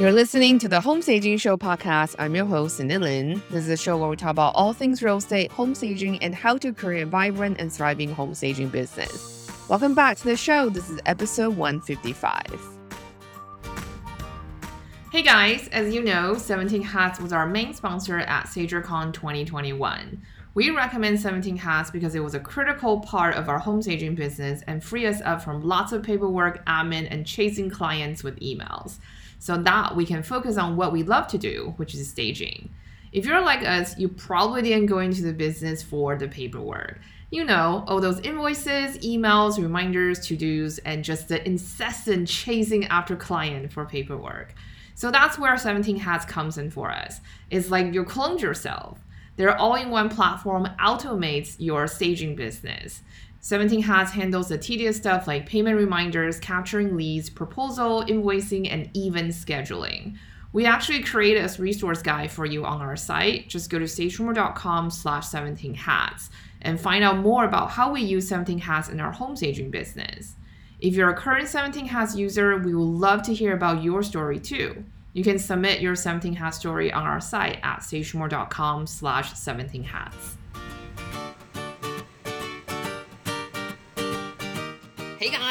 You're listening to the Home Staging Show podcast. I'm your host, Cindy Lin. This is a show where we talk about all things real estate, home staging, and how to create a vibrant and thriving home staging business. Welcome back to the show. This is episode 155. Hey guys, as you know, 17 Hats was our main sponsor at StagerCon 2021. We recommend 17 Hats because it was a critical part of our home staging business and free us up from lots of paperwork, admin, and chasing clients with emails so that we can focus on what we love to do, which is staging. If you're like us, you probably didn't go into the business for the paperwork. You know, all those invoices, emails, reminders, to dos, and just the incessant chasing after client for paperwork. So that's where 17 Hats comes in for us. It's like you cloned yourself. Their all in one platform automates your staging business. 17 Hats handles the tedious stuff like payment reminders, capturing leads, proposal, invoicing, and even scheduling. We actually created a resource guide for you on our site. Just go to stagerumor.com slash 17 hats and find out more about how we use 17 hats in our home staging business. If you're a current 17 hats user, we would love to hear about your story too. You can submit your 17 hats story on our site at stagerumor.com slash 17 hats.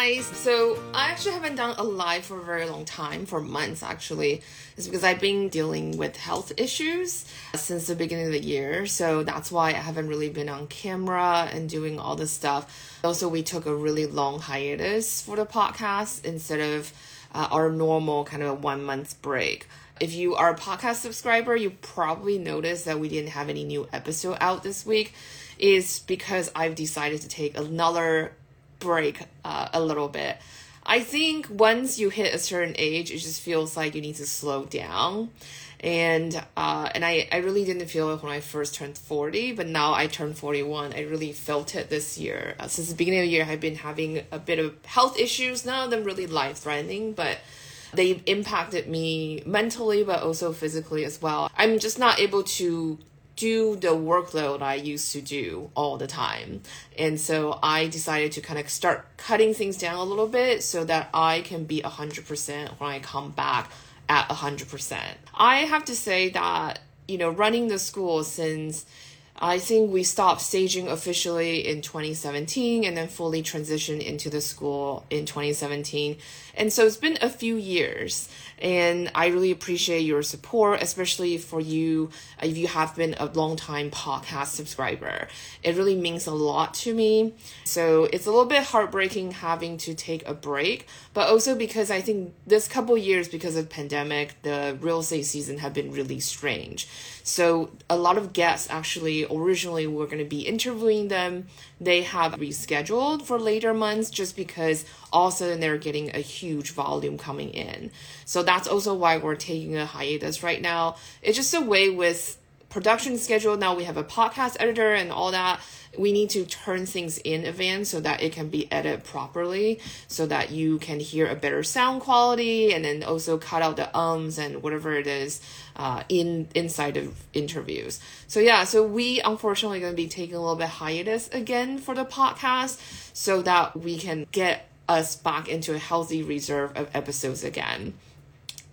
Guys! So I actually haven't done a live for a very long time, for months actually. It's because I've been dealing with health issues since the beginning of the year. So that's why I haven't really been on camera and doing all this stuff. Also, we took a really long hiatus for the podcast instead of uh, our normal kind of one month break. If you are a podcast subscriber, you probably noticed that we didn't have any new episode out this week. Is because I've decided to take another break uh, a little bit. I think once you hit a certain age, it just feels like you need to slow down. And uh, and I, I really didn't feel it when I first turned 40, but now I turned 41. I really felt it this year. Uh, since the beginning of the year, I've been having a bit of health issues, none of them really life threatening, but they impacted me mentally, but also physically as well. I'm just not able to do the workload I used to do all the time. And so I decided to kind of start cutting things down a little bit so that I can be 100% when I come back at 100%. I have to say that, you know, running the school since I think we stopped staging officially in 2017 and then fully transitioned into the school in 2017. And so it's been a few years. And I really appreciate your support, especially for you uh, if you have been a long time podcast subscriber. It really means a lot to me. So it's a little bit heartbreaking having to take a break, but also because I think this couple years, because of pandemic, the real estate season have been really strange. So a lot of guests actually originally were going to be interviewing them. They have rescheduled for later months just because all of a sudden they're getting a huge volume coming in. So that's also why we're taking a hiatus right now. It's just a way with production schedule. Now we have a podcast editor and all that we need to turn things in advance so that it can be edited properly so that you can hear a better sound quality and then also cut out the ums and whatever it is uh, in inside of interviews so yeah so we unfortunately going to be taking a little bit hiatus again for the podcast so that we can get us back into a healthy reserve of episodes again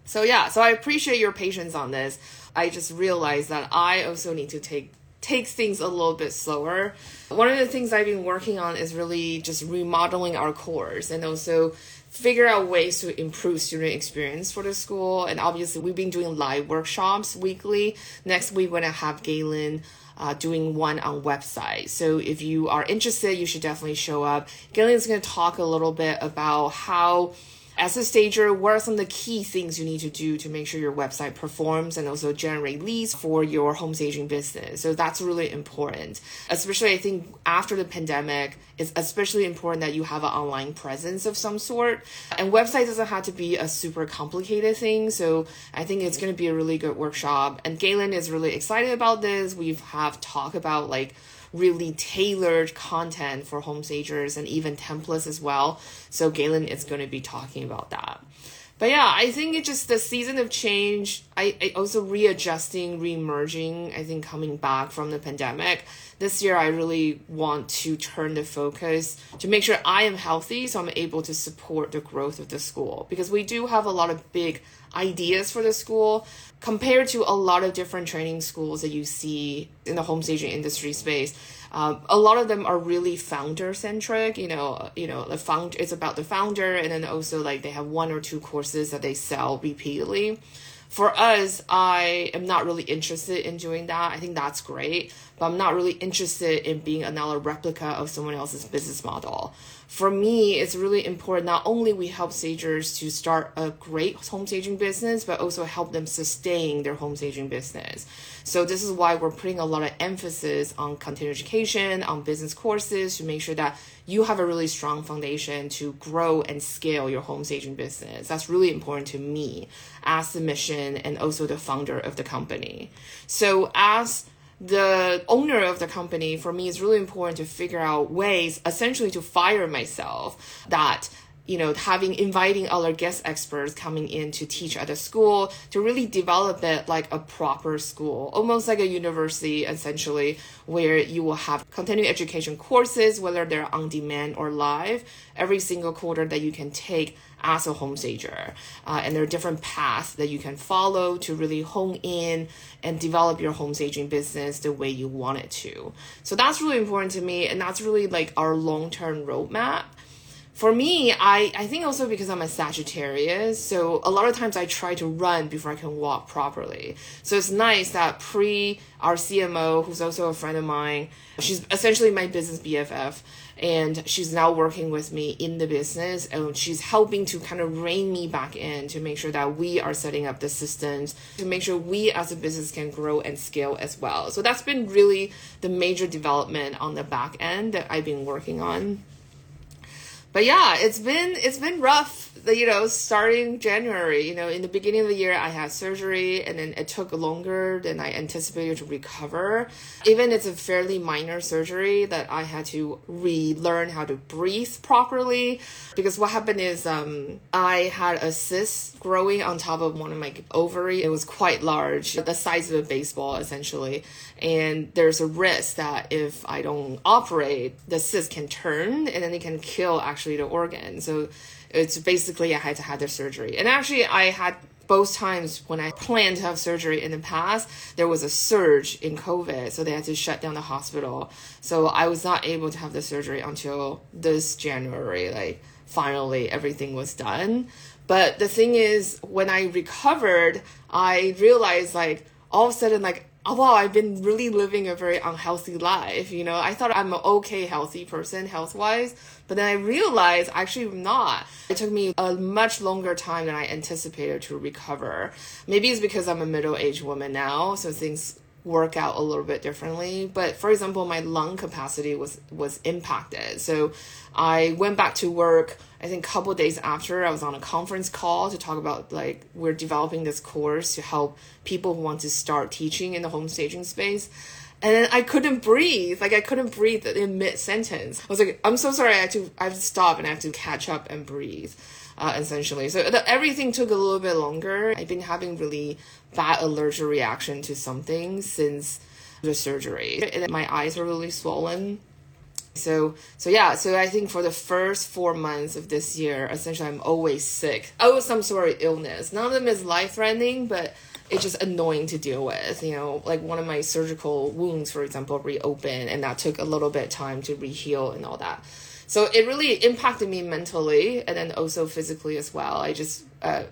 so yeah so i appreciate your patience on this i just realized that i also need to take takes things a little bit slower. One of the things I've been working on is really just remodeling our course and also figure out ways to improve student experience for the school. And obviously, we've been doing live workshops weekly. Next week, we're gonna have Galen. Uh, doing one on website. So if you are interested, you should definitely show up. Is going to talk a little bit about how as a stager, what are some of the key things you need to do to make sure your website performs and also generate leads for your home staging business? So that's really important. Especially, I think after the pandemic, it's especially important that you have an online presence of some sort. And website doesn't have to be a super complicated thing. So I think it's going to be a really good workshop. And Galen is really excited about this. We've have talked about like really tailored content for home stagers and even templates as well. So Galen is going to be talking about that. but yeah, I think it's just the season of change. I, I also readjusting, reemerging. I think coming back from the pandemic this year, I really want to turn the focus to make sure I am healthy, so I'm able to support the growth of the school. Because we do have a lot of big ideas for the school compared to a lot of different training schools that you see in the home staging industry space. Um, a lot of them are really founder centric you know you know the found it's about the founder and then also like they have one or two courses that they sell repeatedly for us i am not really interested in doing that. I think that's great but i'm not really interested in being another replica of someone else's business model for me, it's really important not only we help stagers to start a great home staging business, but also help them sustain their home staging business. So this is why we're putting a lot of emphasis on continuing education, on business courses to make sure that you have a really strong foundation to grow and scale your home staging business. That's really important to me as the mission and also the founder of the company. So as the owner of the company, for me, is really important to figure out ways essentially to fire myself that you know, having inviting other guest experts coming in to teach at the school to really develop it like a proper school, almost like a university essentially, where you will have continuing education courses, whether they're on demand or live, every single quarter that you can take as a home stager. Uh, and there are different paths that you can follow to really hone in and develop your home staging business the way you want it to. So that's really important to me, and that's really like our long term roadmap for me, I, I think also because I'm a Sagittarius, so a lot of times I try to run before I can walk properly. So it's nice that Pre, our CMO, who's also a friend of mine, she's essentially my business BFF, and she's now working with me in the business, and she's helping to kind of rein me back in to make sure that we are setting up the systems to make sure we as a business can grow and scale as well. So that's been really the major development on the back end that I've been working on but yeah, it's been it's been rough. You know, starting January. You know, in the beginning of the year, I had surgery, and then it took longer than I anticipated to recover. Even it's a fairly minor surgery that I had to relearn how to breathe properly. Because what happened is, um, I had a cyst growing on top of one of my ovary. It was quite large, the size of a baseball essentially. And there's a risk that if I don't operate, the cyst can turn and then it can kill actually the organ. So it's basically I had to have the surgery. And actually, I had both times when I planned to have surgery in the past, there was a surge in COVID, so they had to shut down the hospital. So I was not able to have the surgery until this January. Like finally, everything was done. But the thing is, when I recovered, I realized like all of a sudden like oh wow, I've been really living a very unhealthy life. You know, I thought I'm an okay healthy person health wise, but then I realized actually I'm not. It took me a much longer time than I anticipated to recover. Maybe it's because I'm a middle aged woman now, so things work out a little bit differently. But for example, my lung capacity was was impacted. So I went back to work. I think a couple days after I was on a conference call to talk about like we're developing this course to help people who want to start teaching in the home staging space. And then I couldn't breathe. Like I couldn't breathe in mid sentence. I was like, I'm so sorry. I have to I have to stop and I have to catch up and breathe uh, essentially. So the, everything took a little bit longer. I've been having really bad allergic reaction to something since the surgery, and my eyes are really swollen. So so yeah, so I think for the first four months of this year, essentially I'm always sick. Oh, some sort of illness. None of them is life threatening, but it's just annoying to deal with. You know, like one of my surgical wounds, for example, reopened, and that took a little bit time to reheal and all that. So it really impacted me mentally and then also physically as well. I just uh,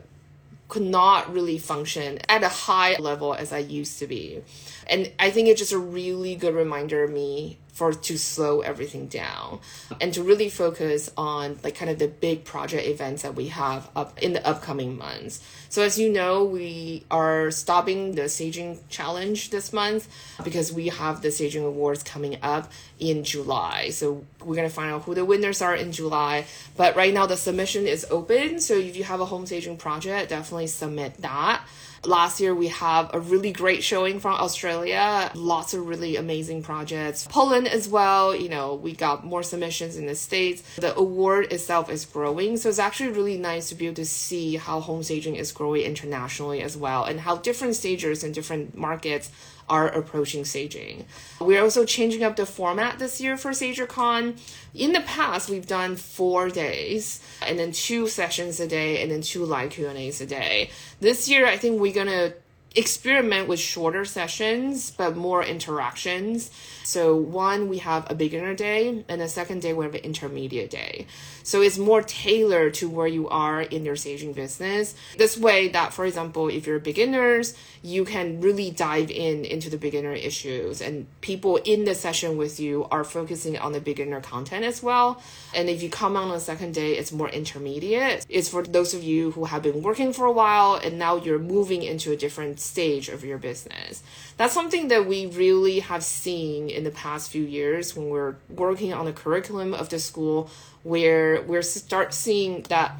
could not really function at a high level as I used to be. And I think it's just a really good reminder of me for to slow everything down and to really focus on like kind of the big project events that we have up in the upcoming months. So as you know, we are stopping the staging challenge this month because we have the staging awards coming up in July. So we're gonna find out who the winners are in July. But right now the submission is open. So if you have a home staging project, definitely submit that Last year, we have a really great showing from Australia, lots of really amazing projects. Poland as well, you know, we got more submissions in the States. The award itself is growing. So it's actually really nice to be able to see how home staging is growing internationally as well and how different stagers in different markets are approaching staging. We're also changing up the format this year for StagerCon. In the past, we've done four days and then two sessions a day and then two live Q&As a day. This year, I think we're going to experiment with shorter sessions but more interactions. So one we have a beginner day and the second day we have an intermediate day. So it's more tailored to where you are in your staging business. This way that for example if you're beginners, you can really dive in into the beginner issues and people in the session with you are focusing on the beginner content as well. And if you come on the second day, it's more intermediate. It's for those of you who have been working for a while and now you're moving into a different stage of your business. That's something that we really have seen in the past few years when we're working on the curriculum of the school, where we're start seeing that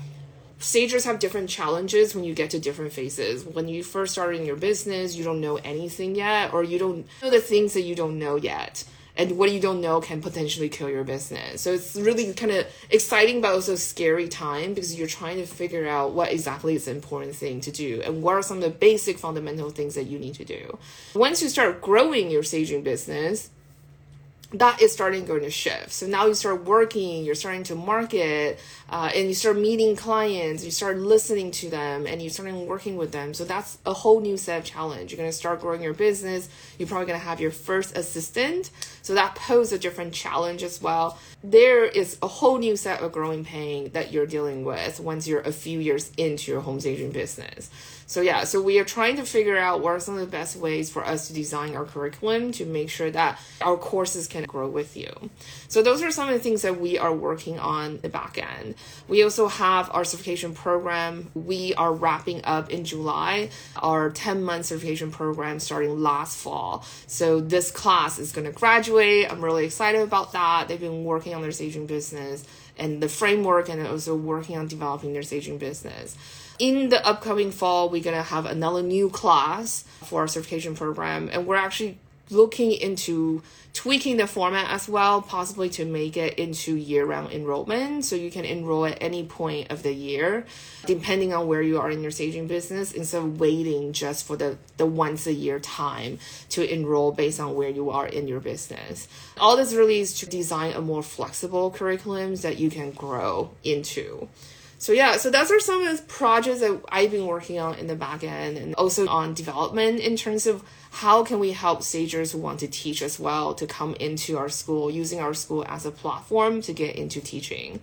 stagers have different challenges when you get to different phases. When you first start in your business, you don't know anything yet, or you don't know the things that you don't know yet and what you don't know can potentially kill your business. So it's really kind of exciting but also scary time because you're trying to figure out what exactly is the important thing to do and what are some of the basic fundamental things that you need to do. Once you start growing your staging business, that is starting going to shift. So now you start working, you're starting to market, uh, and you start meeting clients, you start listening to them, and you start working with them. So that's a whole new set of challenge. You're going to start growing your business. You're probably going to have your first assistant. So that poses a different challenge as well. There is a whole new set of growing pain that you're dealing with once you're a few years into your home staging business. So yeah, so we are trying to figure out what are some of the best ways for us to design our curriculum to make sure that our courses can grow with you. So those are some of the things that we are working on the back end. We also have our certification program. We are wrapping up in July our 10 month certification program starting last fall. So this class is going to graduate. I'm really excited about that. They've been working on their staging business and the framework and also working on developing their staging business in the upcoming fall, we're gonna have another new class for our certification program, and we're actually looking into tweaking the format as well, possibly to make it into year-round enrollment, so you can enroll at any point of the year, depending on where you are in your staging business, instead of waiting just for the the once a year time to enroll based on where you are in your business. All this really is to design a more flexible curriculum that you can grow into. So yeah, so those are some of the projects that I've been working on in the back end and also on development in terms of how can we help stagers who want to teach as well to come into our school using our school as a platform to get into teaching.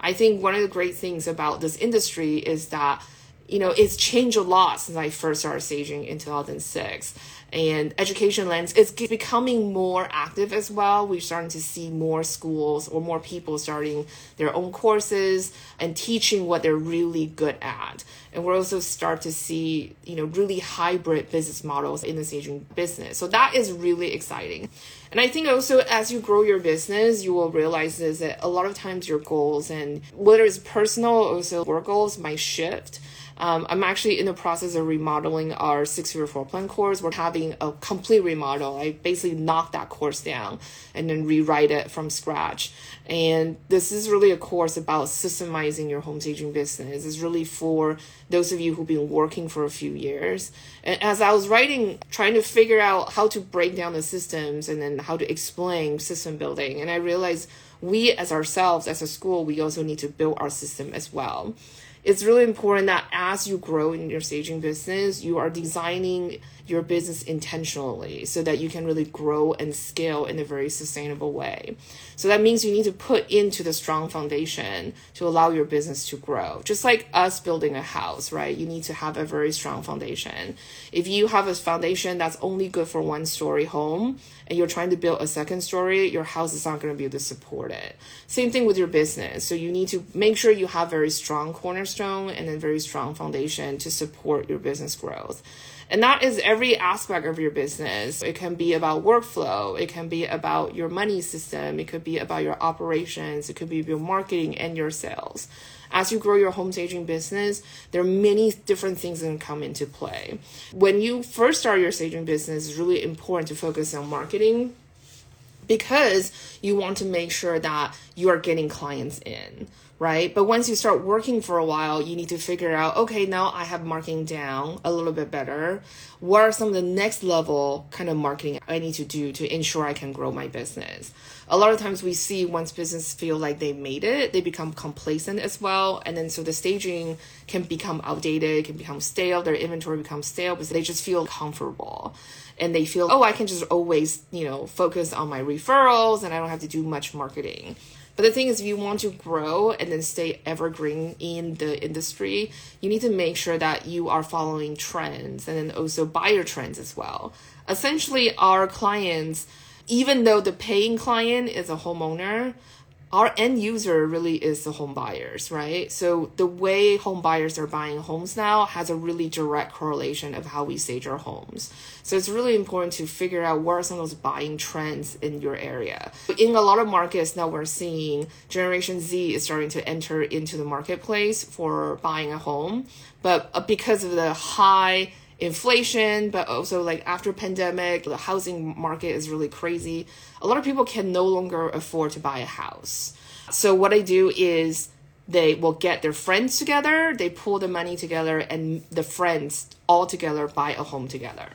I think one of the great things about this industry is that you know it's changed a lot since I first started staging in 2006 and education lens is becoming more active as well. We're starting to see more schools or more people starting their own courses and teaching what they're really good at. And we're also start to see, you know, really hybrid business models in the staging business. So that is really exciting. And I think also as you grow your business, you will realize is that a lot of times your goals and whether it's personal or also work goals might shift. Um, I'm actually in the process of remodeling our six year floor plan course. We're having a complete remodel. I basically knocked that course down and then rewrite it from scratch. And this is really a course about systemizing your home staging business. It's really for those of you who've been working for a few years. And as I was writing, trying to figure out how to break down the systems and then how to explain system building, and I realized we as ourselves as a school, we also need to build our system as well it's really important that as you grow in your staging business, you are designing your business intentionally so that you can really grow and scale in a very sustainable way. So that means you need to put into the strong foundation to allow your business to grow. Just like us building a house, right? You need to have a very strong foundation. If you have a foundation that's only good for one story home and you're trying to build a second story, your house is not going to be able to support it. Same thing with your business. So you need to make sure you have very strong cornerstone and a very strong foundation to support your business growth. And that is every aspect of your business. It can be about workflow, it can be about your money system, it could be about your operations, it could be your marketing and your sales. As you grow your home staging business, there are many different things that can come into play. When you first start your staging business, it's really important to focus on marketing because you want to make sure that you are getting clients in right? But once you start working for a while, you need to figure out, okay, now I have marketing down a little bit better. What are some of the next level kind of marketing I need to do to ensure I can grow my business? A lot of times we see once business feel like they made it, they become complacent as well. And then so the staging can become outdated, can become stale, their inventory becomes stale because they just feel comfortable and they feel, oh, I can just always, you know, focus on my referrals and I don't have to do much marketing. But the thing is, if you want to grow and then stay evergreen in the industry, you need to make sure that you are following trends and then also buyer trends as well. Essentially, our clients, even though the paying client is a homeowner, our end user really is the home buyers, right? So the way home buyers are buying homes now has a really direct correlation of how we stage our homes. So it's really important to figure out what are some of those buying trends in your area. In a lot of markets now we're seeing Generation Z is starting to enter into the marketplace for buying a home, but uh, because of the high inflation, but also like after pandemic, the housing market is really crazy. A lot of people can no longer afford to buy a house. So what I do is they will get their friends together, they pull the money together, and the friends all together buy a home together.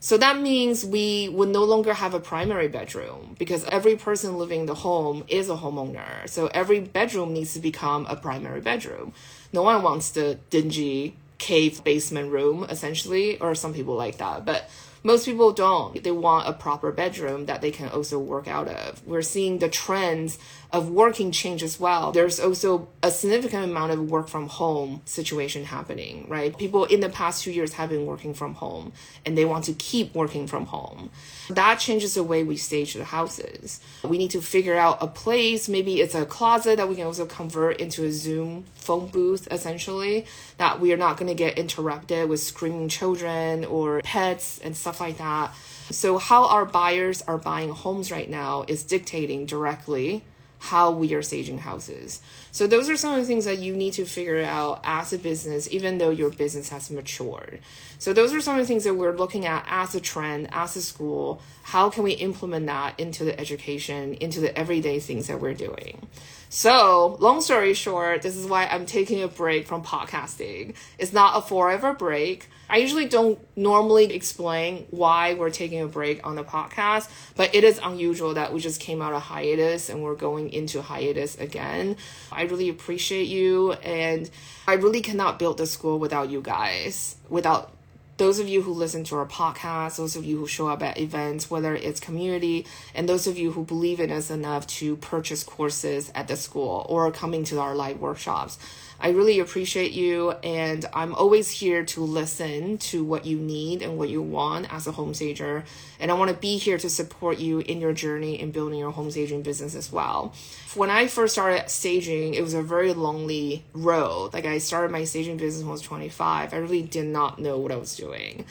So that means we would no longer have a primary bedroom because every person living in the home is a homeowner. So every bedroom needs to become a primary bedroom. No one wants the dingy cave basement room essentially or some people like that but most people don't. They want a proper bedroom that they can also work out of. We're seeing the trends of working change as well. There's also a significant amount of work from home situation happening, right? People in the past two years have been working from home and they want to keep working from home. That changes the way we stage the houses. We need to figure out a place, maybe it's a closet that we can also convert into a Zoom phone booth essentially, that we are not going to get interrupted with screaming children or pets and stuff like that. So, how our buyers are buying homes right now is dictating directly how we are staging houses. So those are some of the things that you need to figure out as a business, even though your business has matured. So those are some of the things that we're looking at as a trend, as a school. How can we implement that into the education, into the everyday things that we're doing? So, long story short, this is why I'm taking a break from podcasting. It's not a forever break. I usually don't normally explain why we're taking a break on the podcast, but it is unusual that we just came out of hiatus and we're going into hiatus again. I really appreciate you and I really cannot build the school without you guys, without those of you who listen to our podcast, those of you who show up at events, whether it's community, and those of you who believe in us enough to purchase courses at the school or coming to our live workshops. I really appreciate you, and I'm always here to listen to what you need and what you want as a home stager. And I want to be here to support you in your journey in building your home staging business as well. When I first started staging, it was a very lonely road. Like I started my staging business when I was 25. I really did not know what I was doing.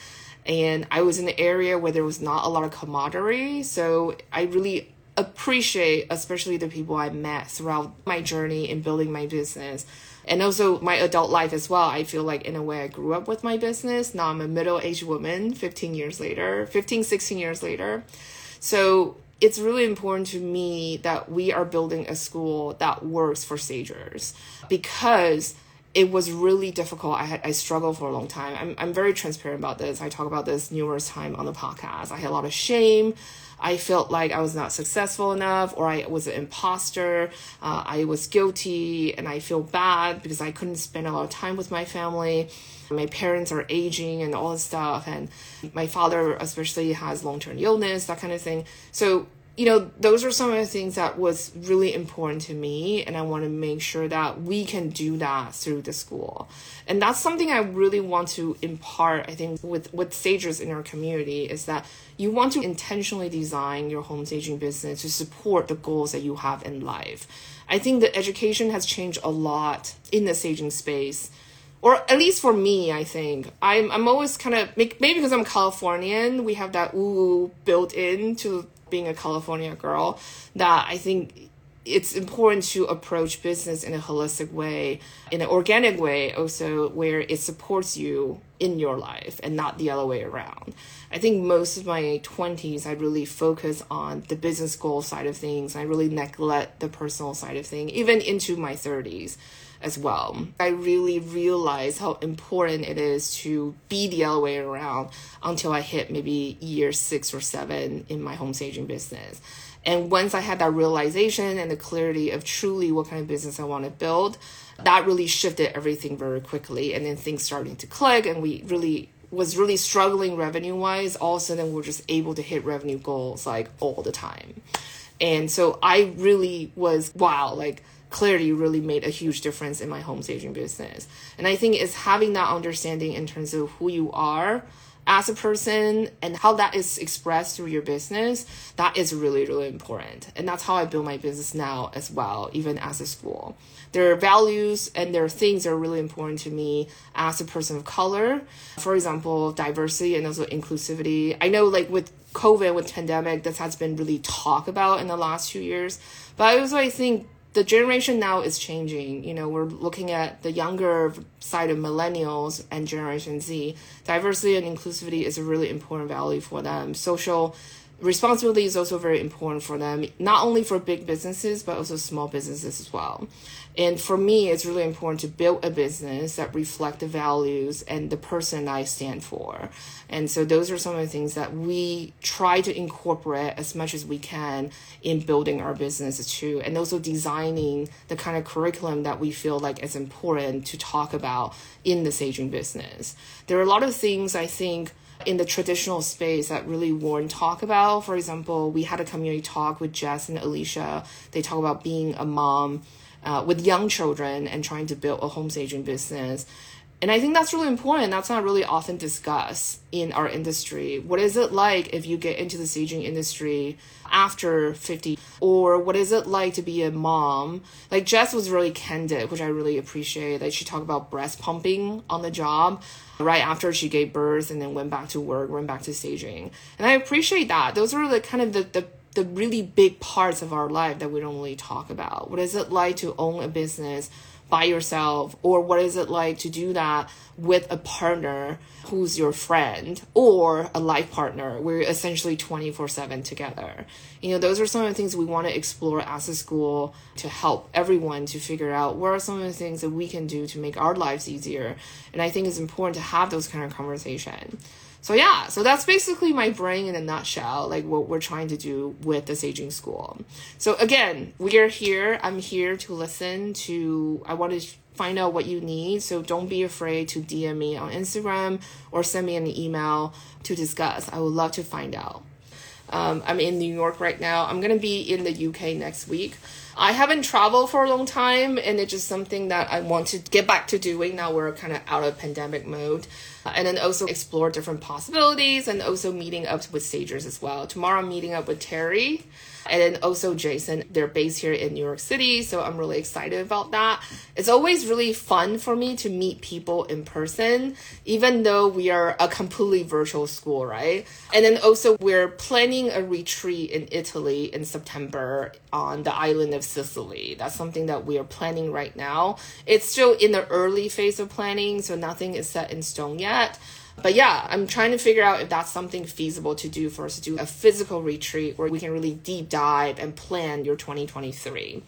And I was in an area where there was not a lot of camaraderie. So I really appreciate, especially the people I met throughout my journey in building my business and also my adult life as well. I feel like in a way I grew up with my business. Now I'm a middle-aged woman 15 years later, 15, 16 years later. So it's really important to me that we are building a school that works for stagers because it was really difficult. I had I struggled for a long time. I'm I'm very transparent about this. I talk about this numerous times on the podcast. I had a lot of shame. I felt like I was not successful enough or I was an imposter. Uh, I was guilty and I feel bad because I couldn't spend a lot of time with my family. My parents are aging and all this stuff. And my father, especially, has long term illness, that kind of thing. So you know those are some of the things that was really important to me and i want to make sure that we can do that through the school. And that's something i really want to impart i think with with stagers in our community is that you want to intentionally design your home staging business to support the goals that you have in life. I think the education has changed a lot in the staging space or at least for me, I think. I'm I'm always kind of maybe because I'm Californian, we have that ooh built into being a California girl that I think it's important to approach business in a holistic way, in an organic way, also where it supports you in your life and not the other way around. I think most of my 20s, I really focus on the business goal side of things. I really neglect the personal side of things, even into my 30s as well. I really realized how important it is to be the other way around until I hit maybe year six or seven in my home staging business. And once I had that realization and the clarity of truly what kind of business I want to build, that really shifted everything very quickly. And then things starting to click, and we really was really struggling revenue wise. All of a sudden, we're just able to hit revenue goals like all the time. And so I really was wow, like clarity really made a huge difference in my home staging business. And I think it's having that understanding in terms of who you are as a person and how that is expressed through your business, that is really, really important. And that's how I build my business now as well, even as a school. There are values and there are things that are really important to me as a person of color. For example, diversity and also inclusivity. I know like with COVID, with pandemic, this has been really talked about in the last two years. But I also I think the generation now is changing. You know, we're looking at the younger side of millennials and Generation Z. Diversity and inclusivity is a really important value for them. Social responsibility is also very important for them, not only for big businesses, but also small businesses as well. And for me, it's really important to build a business that reflect the values and the person I stand for. And so those are some of the things that we try to incorporate as much as we can in building our business too. And also designing the kind of curriculum that we feel like is important to talk about in the staging business. There are a lot of things I think in the traditional space that really won't talk about. For example, we had a community talk with Jess and Alicia. They talk about being a mom uh, with young children and trying to build a home staging business. And I think that's really important. That's not really often discussed in our industry. What is it like if you get into the staging industry after 50? Or what is it like to be a mom? Like Jess was really candid, which I really appreciate. Like she talked about breast pumping on the job right after she gave birth and then went back to work, went back to staging. And I appreciate that. Those are the kind of the, the the really big parts of our life that we don't really talk about. What is it like to own a business? by yourself or what is it like to do that with a partner who's your friend or a life partner we're essentially 24-7 together you know those are some of the things we want to explore as a school to help everyone to figure out what are some of the things that we can do to make our lives easier and i think it's important to have those kind of conversations so yeah, so that's basically my brain in a nutshell, like what we're trying to do with the aging School. So again, we are here. I'm here to listen to, I want to find out what you need. So don't be afraid to DM me on Instagram or send me an email to discuss. I would love to find out. Um, I'm in New York right now. I'm going to be in the UK next week. I haven't traveled for a long time, and it's just something that I want to get back to doing now we're kind of out of pandemic mode. And then also explore different possibilities and also meeting up with stagers as well. Tomorrow, I'm meeting up with Terry and then also Jason. They're based here in New York City, so I'm really excited about that. It's always really fun for me to meet people in person, even though we are a completely virtual school, right? And then also, we're planning a retreat in Italy in September on the island of Sicily. That's something that we are planning right now. It's still in the early phase of planning, so nothing is set in stone yet. But yeah, I'm trying to figure out if that's something feasible to do for us to do a physical retreat where we can really deep dive and plan your 2023.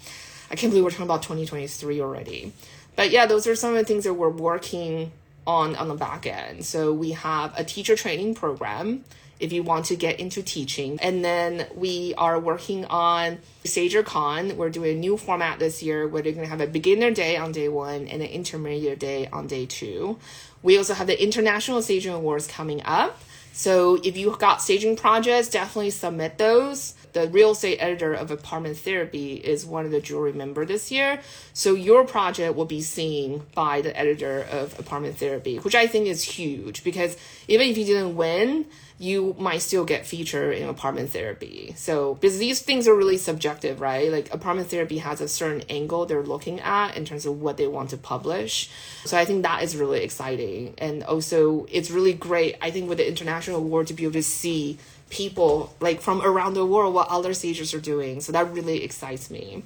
I can't believe we're talking about 2023 already. But yeah, those are some of the things that we're working on on the back end. So we have a teacher training program if you want to get into teaching. And then we are working on StagerCon. We're doing a new format this year where they're going to have a beginner day on day one and an intermediate day on day two. We also have the International Staging Awards coming up So if you've got staging projects, definitely submit those. The real estate editor of Apartment Therapy is one of the jury member this year. So your project will be seen by the editor of Apartment Therapy, which I think is huge because even if you didn't win, you might still get featured in apartment therapy. So, because these things are really subjective, right? Like, apartment therapy has a certain angle they're looking at in terms of what they want to publish. So, I think that is really exciting. And also, it's really great, I think, with the international award to be able to see people like from around the world what other stages are doing. So, that really excites me.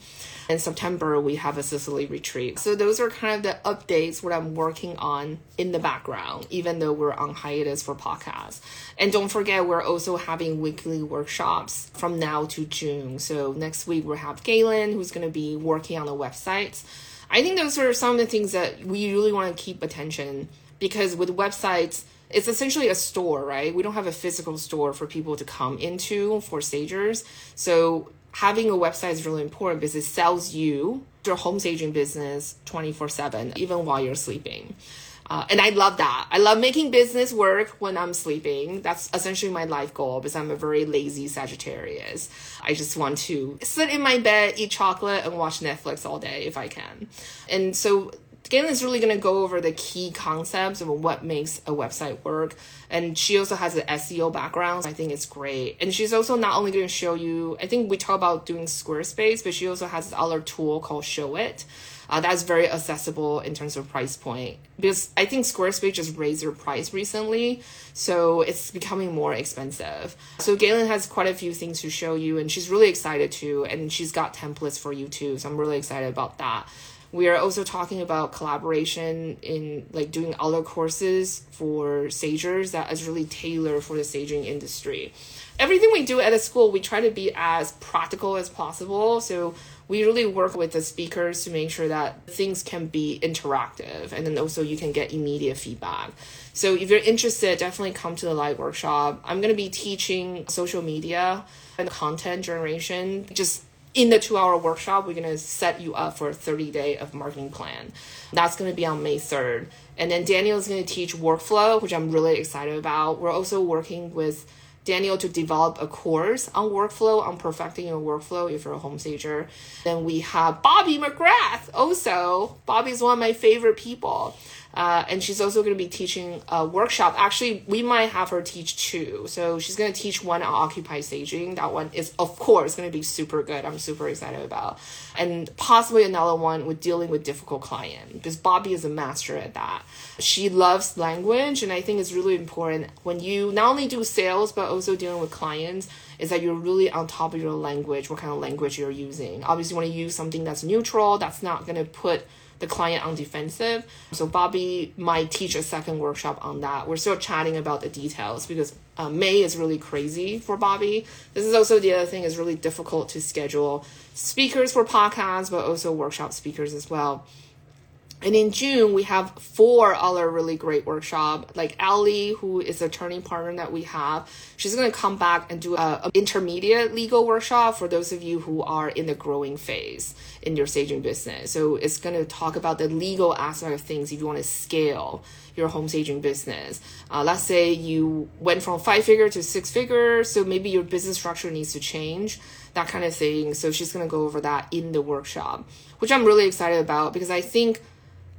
In September, we have a Sicily retreat. So those are kind of the updates what I'm working on in the background, even though we're on hiatus for podcasts. And don't forget, we're also having weekly workshops from now to June. So next week we'll have Galen, who's going to be working on the websites. I think those are some of the things that we really want to keep attention because with websites, it's essentially a store, right? We don't have a physical store for people to come into for stagers. So having a website is really important because it sells you your home staging business 24 7 even while you're sleeping uh, and I love that. I love making business work when I'm sleeping. That's essentially my life goal because I'm a very lazy Sagittarius. I just want to sit in my bed, eat chocolate, and watch Netflix all day if I can. And so Galen is really going to go over the key concepts of what makes a website work. And she also has an SEO background. So I think it's great. And she's also not only going to show you, I think we talk about doing Squarespace, but she also has this other tool called Showit. Uh, that's very accessible in terms of price point because I think Squarespace just raised their price recently, so it's becoming more expensive. So Galen has quite a few things to show you, and she's really excited too, and she's got templates for you too. So I'm really excited about that. We are also talking about collaboration in like doing other courses for stagers that is really tailored for the saging industry. Everything we do at the school, we try to be as practical as possible. So we really work with the speakers to make sure that things can be interactive and then also you can get immediate feedback. So if you're interested, definitely come to the live workshop. I'm going to be teaching social media and content generation just in the two hour workshop, we're to set you up for a 30 day of marketing plan. That's to be on May 3rd. And then Daniel is to teach workflow, which I'm really excited about. We're also working with Daniel to develop a course on workflow, on perfecting your workflow if you're a home stager. Then we have Bobby McGrath also. Bobby's one of my favorite people. Uh, and she's also going to be teaching a workshop. Actually, we might have her teach two. So she's going to teach one on Occupied Staging. That one is, of course, going to be super good. I'm super excited about. And possibly another one with dealing with difficult client because Bobby is a master at that. She loves language, and I think it's really important when you not only do sales but also dealing with clients is that you're really on top of your language, what kind of language you're using. Obviously, you want to use something that's neutral, that's not going to put the client on defensive. So Bobby might teach a second workshop on that. We're still chatting about the details because uh, May is really crazy for Bobby. This is also the other thing is really difficult to schedule speakers for podcasts, but also workshop speakers as well. And in June, we have four other really great workshop. Like Ali, who is a turning partner that we have, she's to come back and do a, intermediate legal workshop for those of you who are in the growing phase in your staging business. So it's to talk about the legal aspect of things if you want to scale your home staging business. Uh, let's say you went from five figure to six figure, so maybe your business structure needs to change, that kind of thing. So she's to go over that in the workshop, which I'm really excited about because I think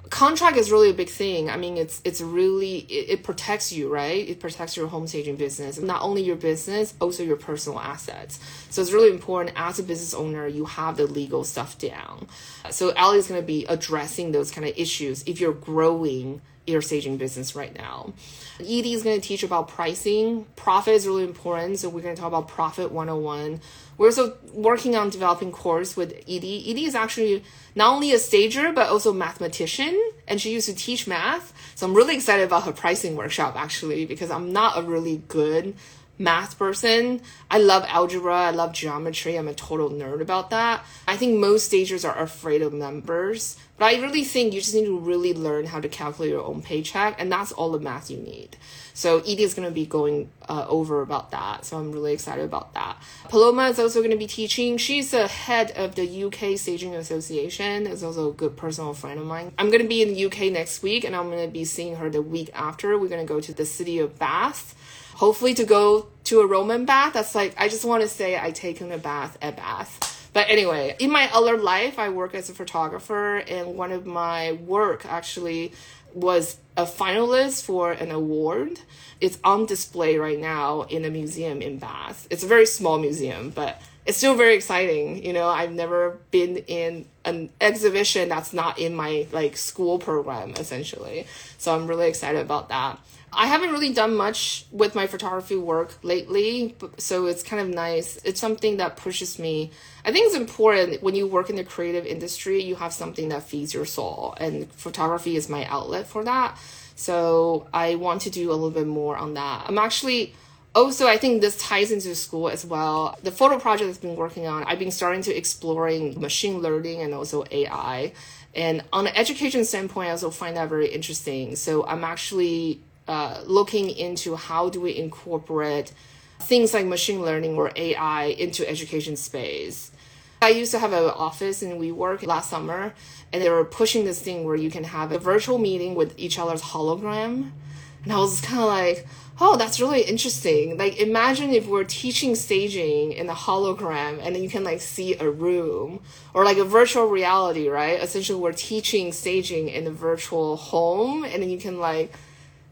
contract is really a big thing. I mean, it's it's really it, it, protects you, right? It protects your home staging business, not only your business, also your personal assets. So it's really important as a business owner, you have the legal stuff down. So Ali is going to be addressing those kind of issues if you're growing your staging business right now. Edie is going to teach about pricing. Profit is really important, so we're going to talk about profit 101 we're also working on developing course with Edie. Edie is actually not only a stager but also mathematician, and she used to teach math. So I'm really excited about her pricing workshop actually because I'm not a really good math person. I love algebra, I love geometry. I'm a total nerd about that. I think most stagers are afraid of numbers, but I really think you just need to really learn how to calculate your own paycheck, and that's all the math you need. So Edie is going to be going uh, over about that. So I'm really excited about that. Paloma is also going to be teaching. She's the head of the UK Staging Association. Is also a good personal friend of mine. I'm going to be in the UK next week, and I'm going to be seeing her the week after. We're going to go to the city of Bath hopefully to go to a Roman bath. That's like, I just want to say I taken a bath at Bath. But anyway, in my other life, I work as a photographer, and one of my work actually was a finalist for an award. It's on display right now in a museum in Bath. It's a very small museum, but it's still very exciting. You know, I've never been in an exhibition that's not in my like school program essentially. So I'm really excited about that. I haven't really done much with my photography work lately, so it's kind of nice. It's something that pushes me. I think it's important when you work in the creative industry, you have something that feeds your soul, and photography is my outlet for that. So I want to do a little bit more on that. I'm actually also I think this ties into school as well. The photo project I've been working on, I've been starting to exploring machine learning and also AI. And on an education standpoint, I also find that very interesting. So I'm actually uh, looking into how do we incorporate things like machine learning or AI into education space. I used to have an office in WeWork last summer, and they were pushing this thing where you can have a virtual meeting with each other's hologram. And I was kind of like, oh, that's really interesting. Like, imagine if we're teaching staging in a hologram and then you can like see a room or like a virtual reality, right? Essentially, we're teaching staging in a virtual home and then you can like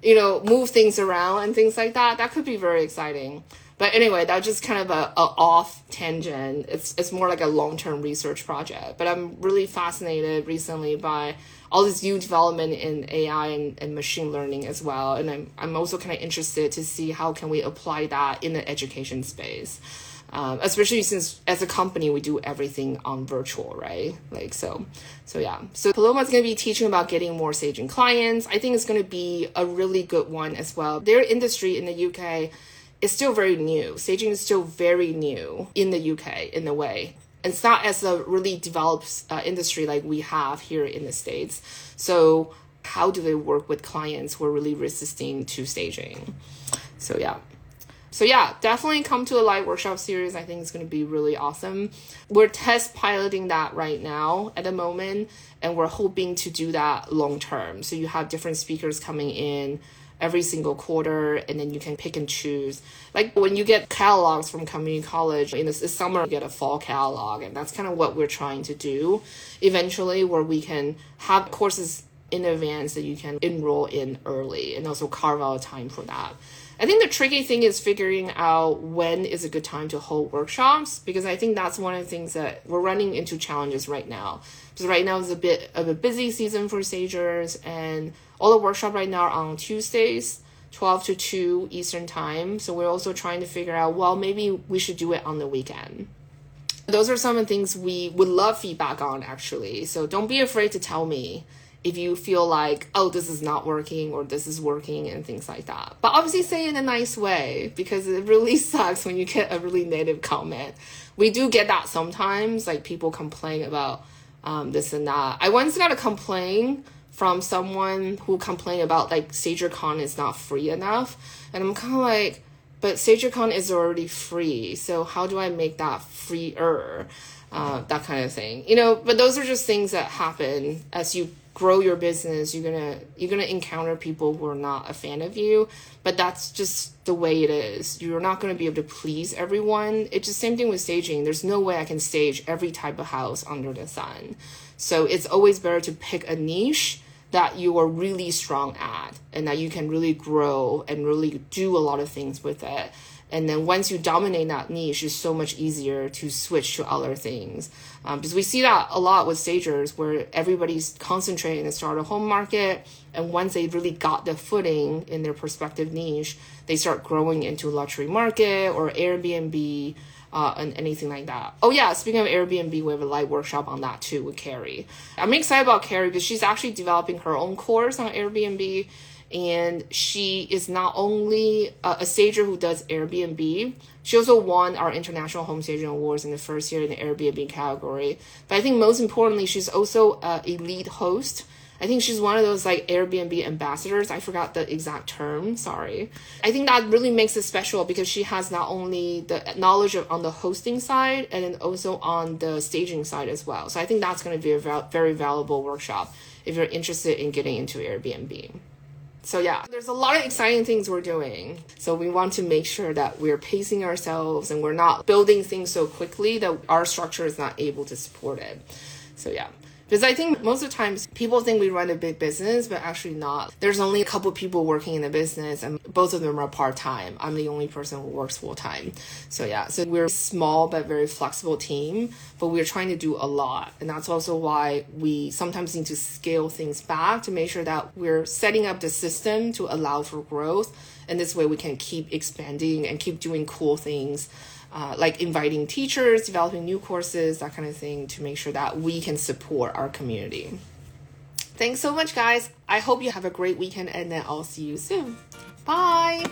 you know, move things around and things like that. That could be very exciting. But anyway, that's just kind of a, a off tangent. It's it's more like a long term research project. But I'm really fascinated recently by all this new development in AI and, and machine learning as well. And I'm I'm also kind of interested to see how can we apply that in the education space um, especially since as a company we do everything on virtual right? Like so so yeah. So paloma is going to be teaching about getting more staging clients. I think it's going to be a really good one as well. Their industry in the uk is still very new. Staging is still very new in the uk in a way. It's not as a really developed uh, industry like we have here in the states. So how do they work with clients who are really resisting to staging? So yeah so yeah, definitely come to a live workshop series. I think it's going to be really awesome. We're test piloting that right now at the moment, and we're hoping to do that long term. So you have different speakers coming in every single quarter, and then you can pick and choose. Like when you get catalogs from community college in the summer, you get a fall catalog, and that's kind of what we're trying to do eventually, where we can have courses in advance that you can enroll in early and also carve out time for that. I think the tricky thing is figuring out when is a good time to hold workshops because I think that's one of the things that we're running into challenges right now. Because right now is a bit of a busy season for stagers and all the workshop right now are on Tuesdays, 12 to 2 Eastern time. So we're also trying to figure out, well, maybe we should do it on the weekend. Those are some of the things we would love feedback on actually. So don't be afraid to tell me if you feel like, oh, this is not working or this is working and things like that. But obviously say in a nice way because it really sucks when you get a really negative comment. We do get that sometimes, like people complain about um, this and that. I once got a complaint from someone who complained about like StagerCon is not free enough. And I'm kind of like, but StagerCon is already free. So how do I make that freer? Uh, that kind of thing, you know, but those are just things that happen as you grow your business you're gonna you're gonna encounter people who are not a fan of you but that's just the way it is. You're not gonna be able to please everyone. It's the same thing with staging. There's no way i can stage every type of house under the sun. So it's always better to pick a niche that you are really strong at and that you can really grow and really do a lot of things with it and then once you dominate that niche, it's so much easier to switch to other things. Um, because we see that a lot with stagers where everybody's concentrating in the starter home market. And once they really got the footing in their prospective niche, they start growing into luxury market or Airbnb. Uh, and anything like that. Oh yeah, speaking of Airbnb, we have a live workshop on that too with Carrie. I'm excited about Carrie because she's actually developing her own course on Airbnb and she is not only a, a stager who does Airbnb, she also won our International Home Staging Awards in the first year in the Airbnb category. But I think most importantly, she's also an elite host. I think she's one of those like Airbnb ambassadors. I forgot the exact term. Sorry. I think that really makes it special because she has not only the knowledge of, on the hosting side and then also on the staging side as well. So I think that's going to be a very valuable workshop if you're interested in getting into Airbnb. So yeah, there's a lot of exciting things we're doing. So we want to make sure that we're pacing ourselves and we're not building things so quickly that our structure is not able to support it. So yeah. Because I think most of the times people think we run a big business, but actually not. There's only a couple people working in the business, and both of them are part time. I'm the only person who works full time. So yeah, so we're a small but very flexible team, but we're trying to do a lot, and that's also why we sometimes need to scale things back to make sure that we're setting up the system to allow for growth, and this way we can keep expanding and keep doing cool things uh, like inviting teachers, developing new courses, that kind of thing to make sure that we can support our community. Thanks so much, guys. I hope you have a great weekend and then I'll see you soon. Bye.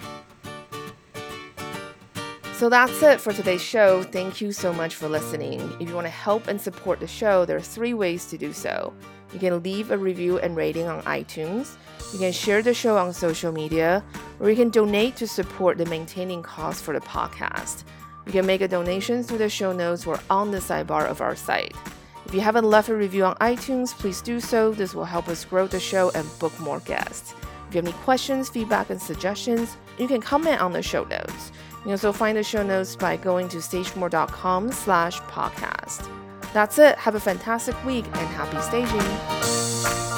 So that's it for today's show. Thank you so much for listening. If you want to help and support the show, there are three ways to do so. You can leave a review and rating on iTunes, you can share the show on social media, or you can donate to support the maintaining costs for the podcast. You can make a donation through the show notes or on the sidebar of our site. If you haven't left a review on iTunes, please do so. This will help us grow the show and book more guests. If you have any questions, feedback, and suggestions, you can comment on the show notes. You can also find the show notes by going to stagemore.com slash podcast. That's it. Have a fantastic week and happy staging.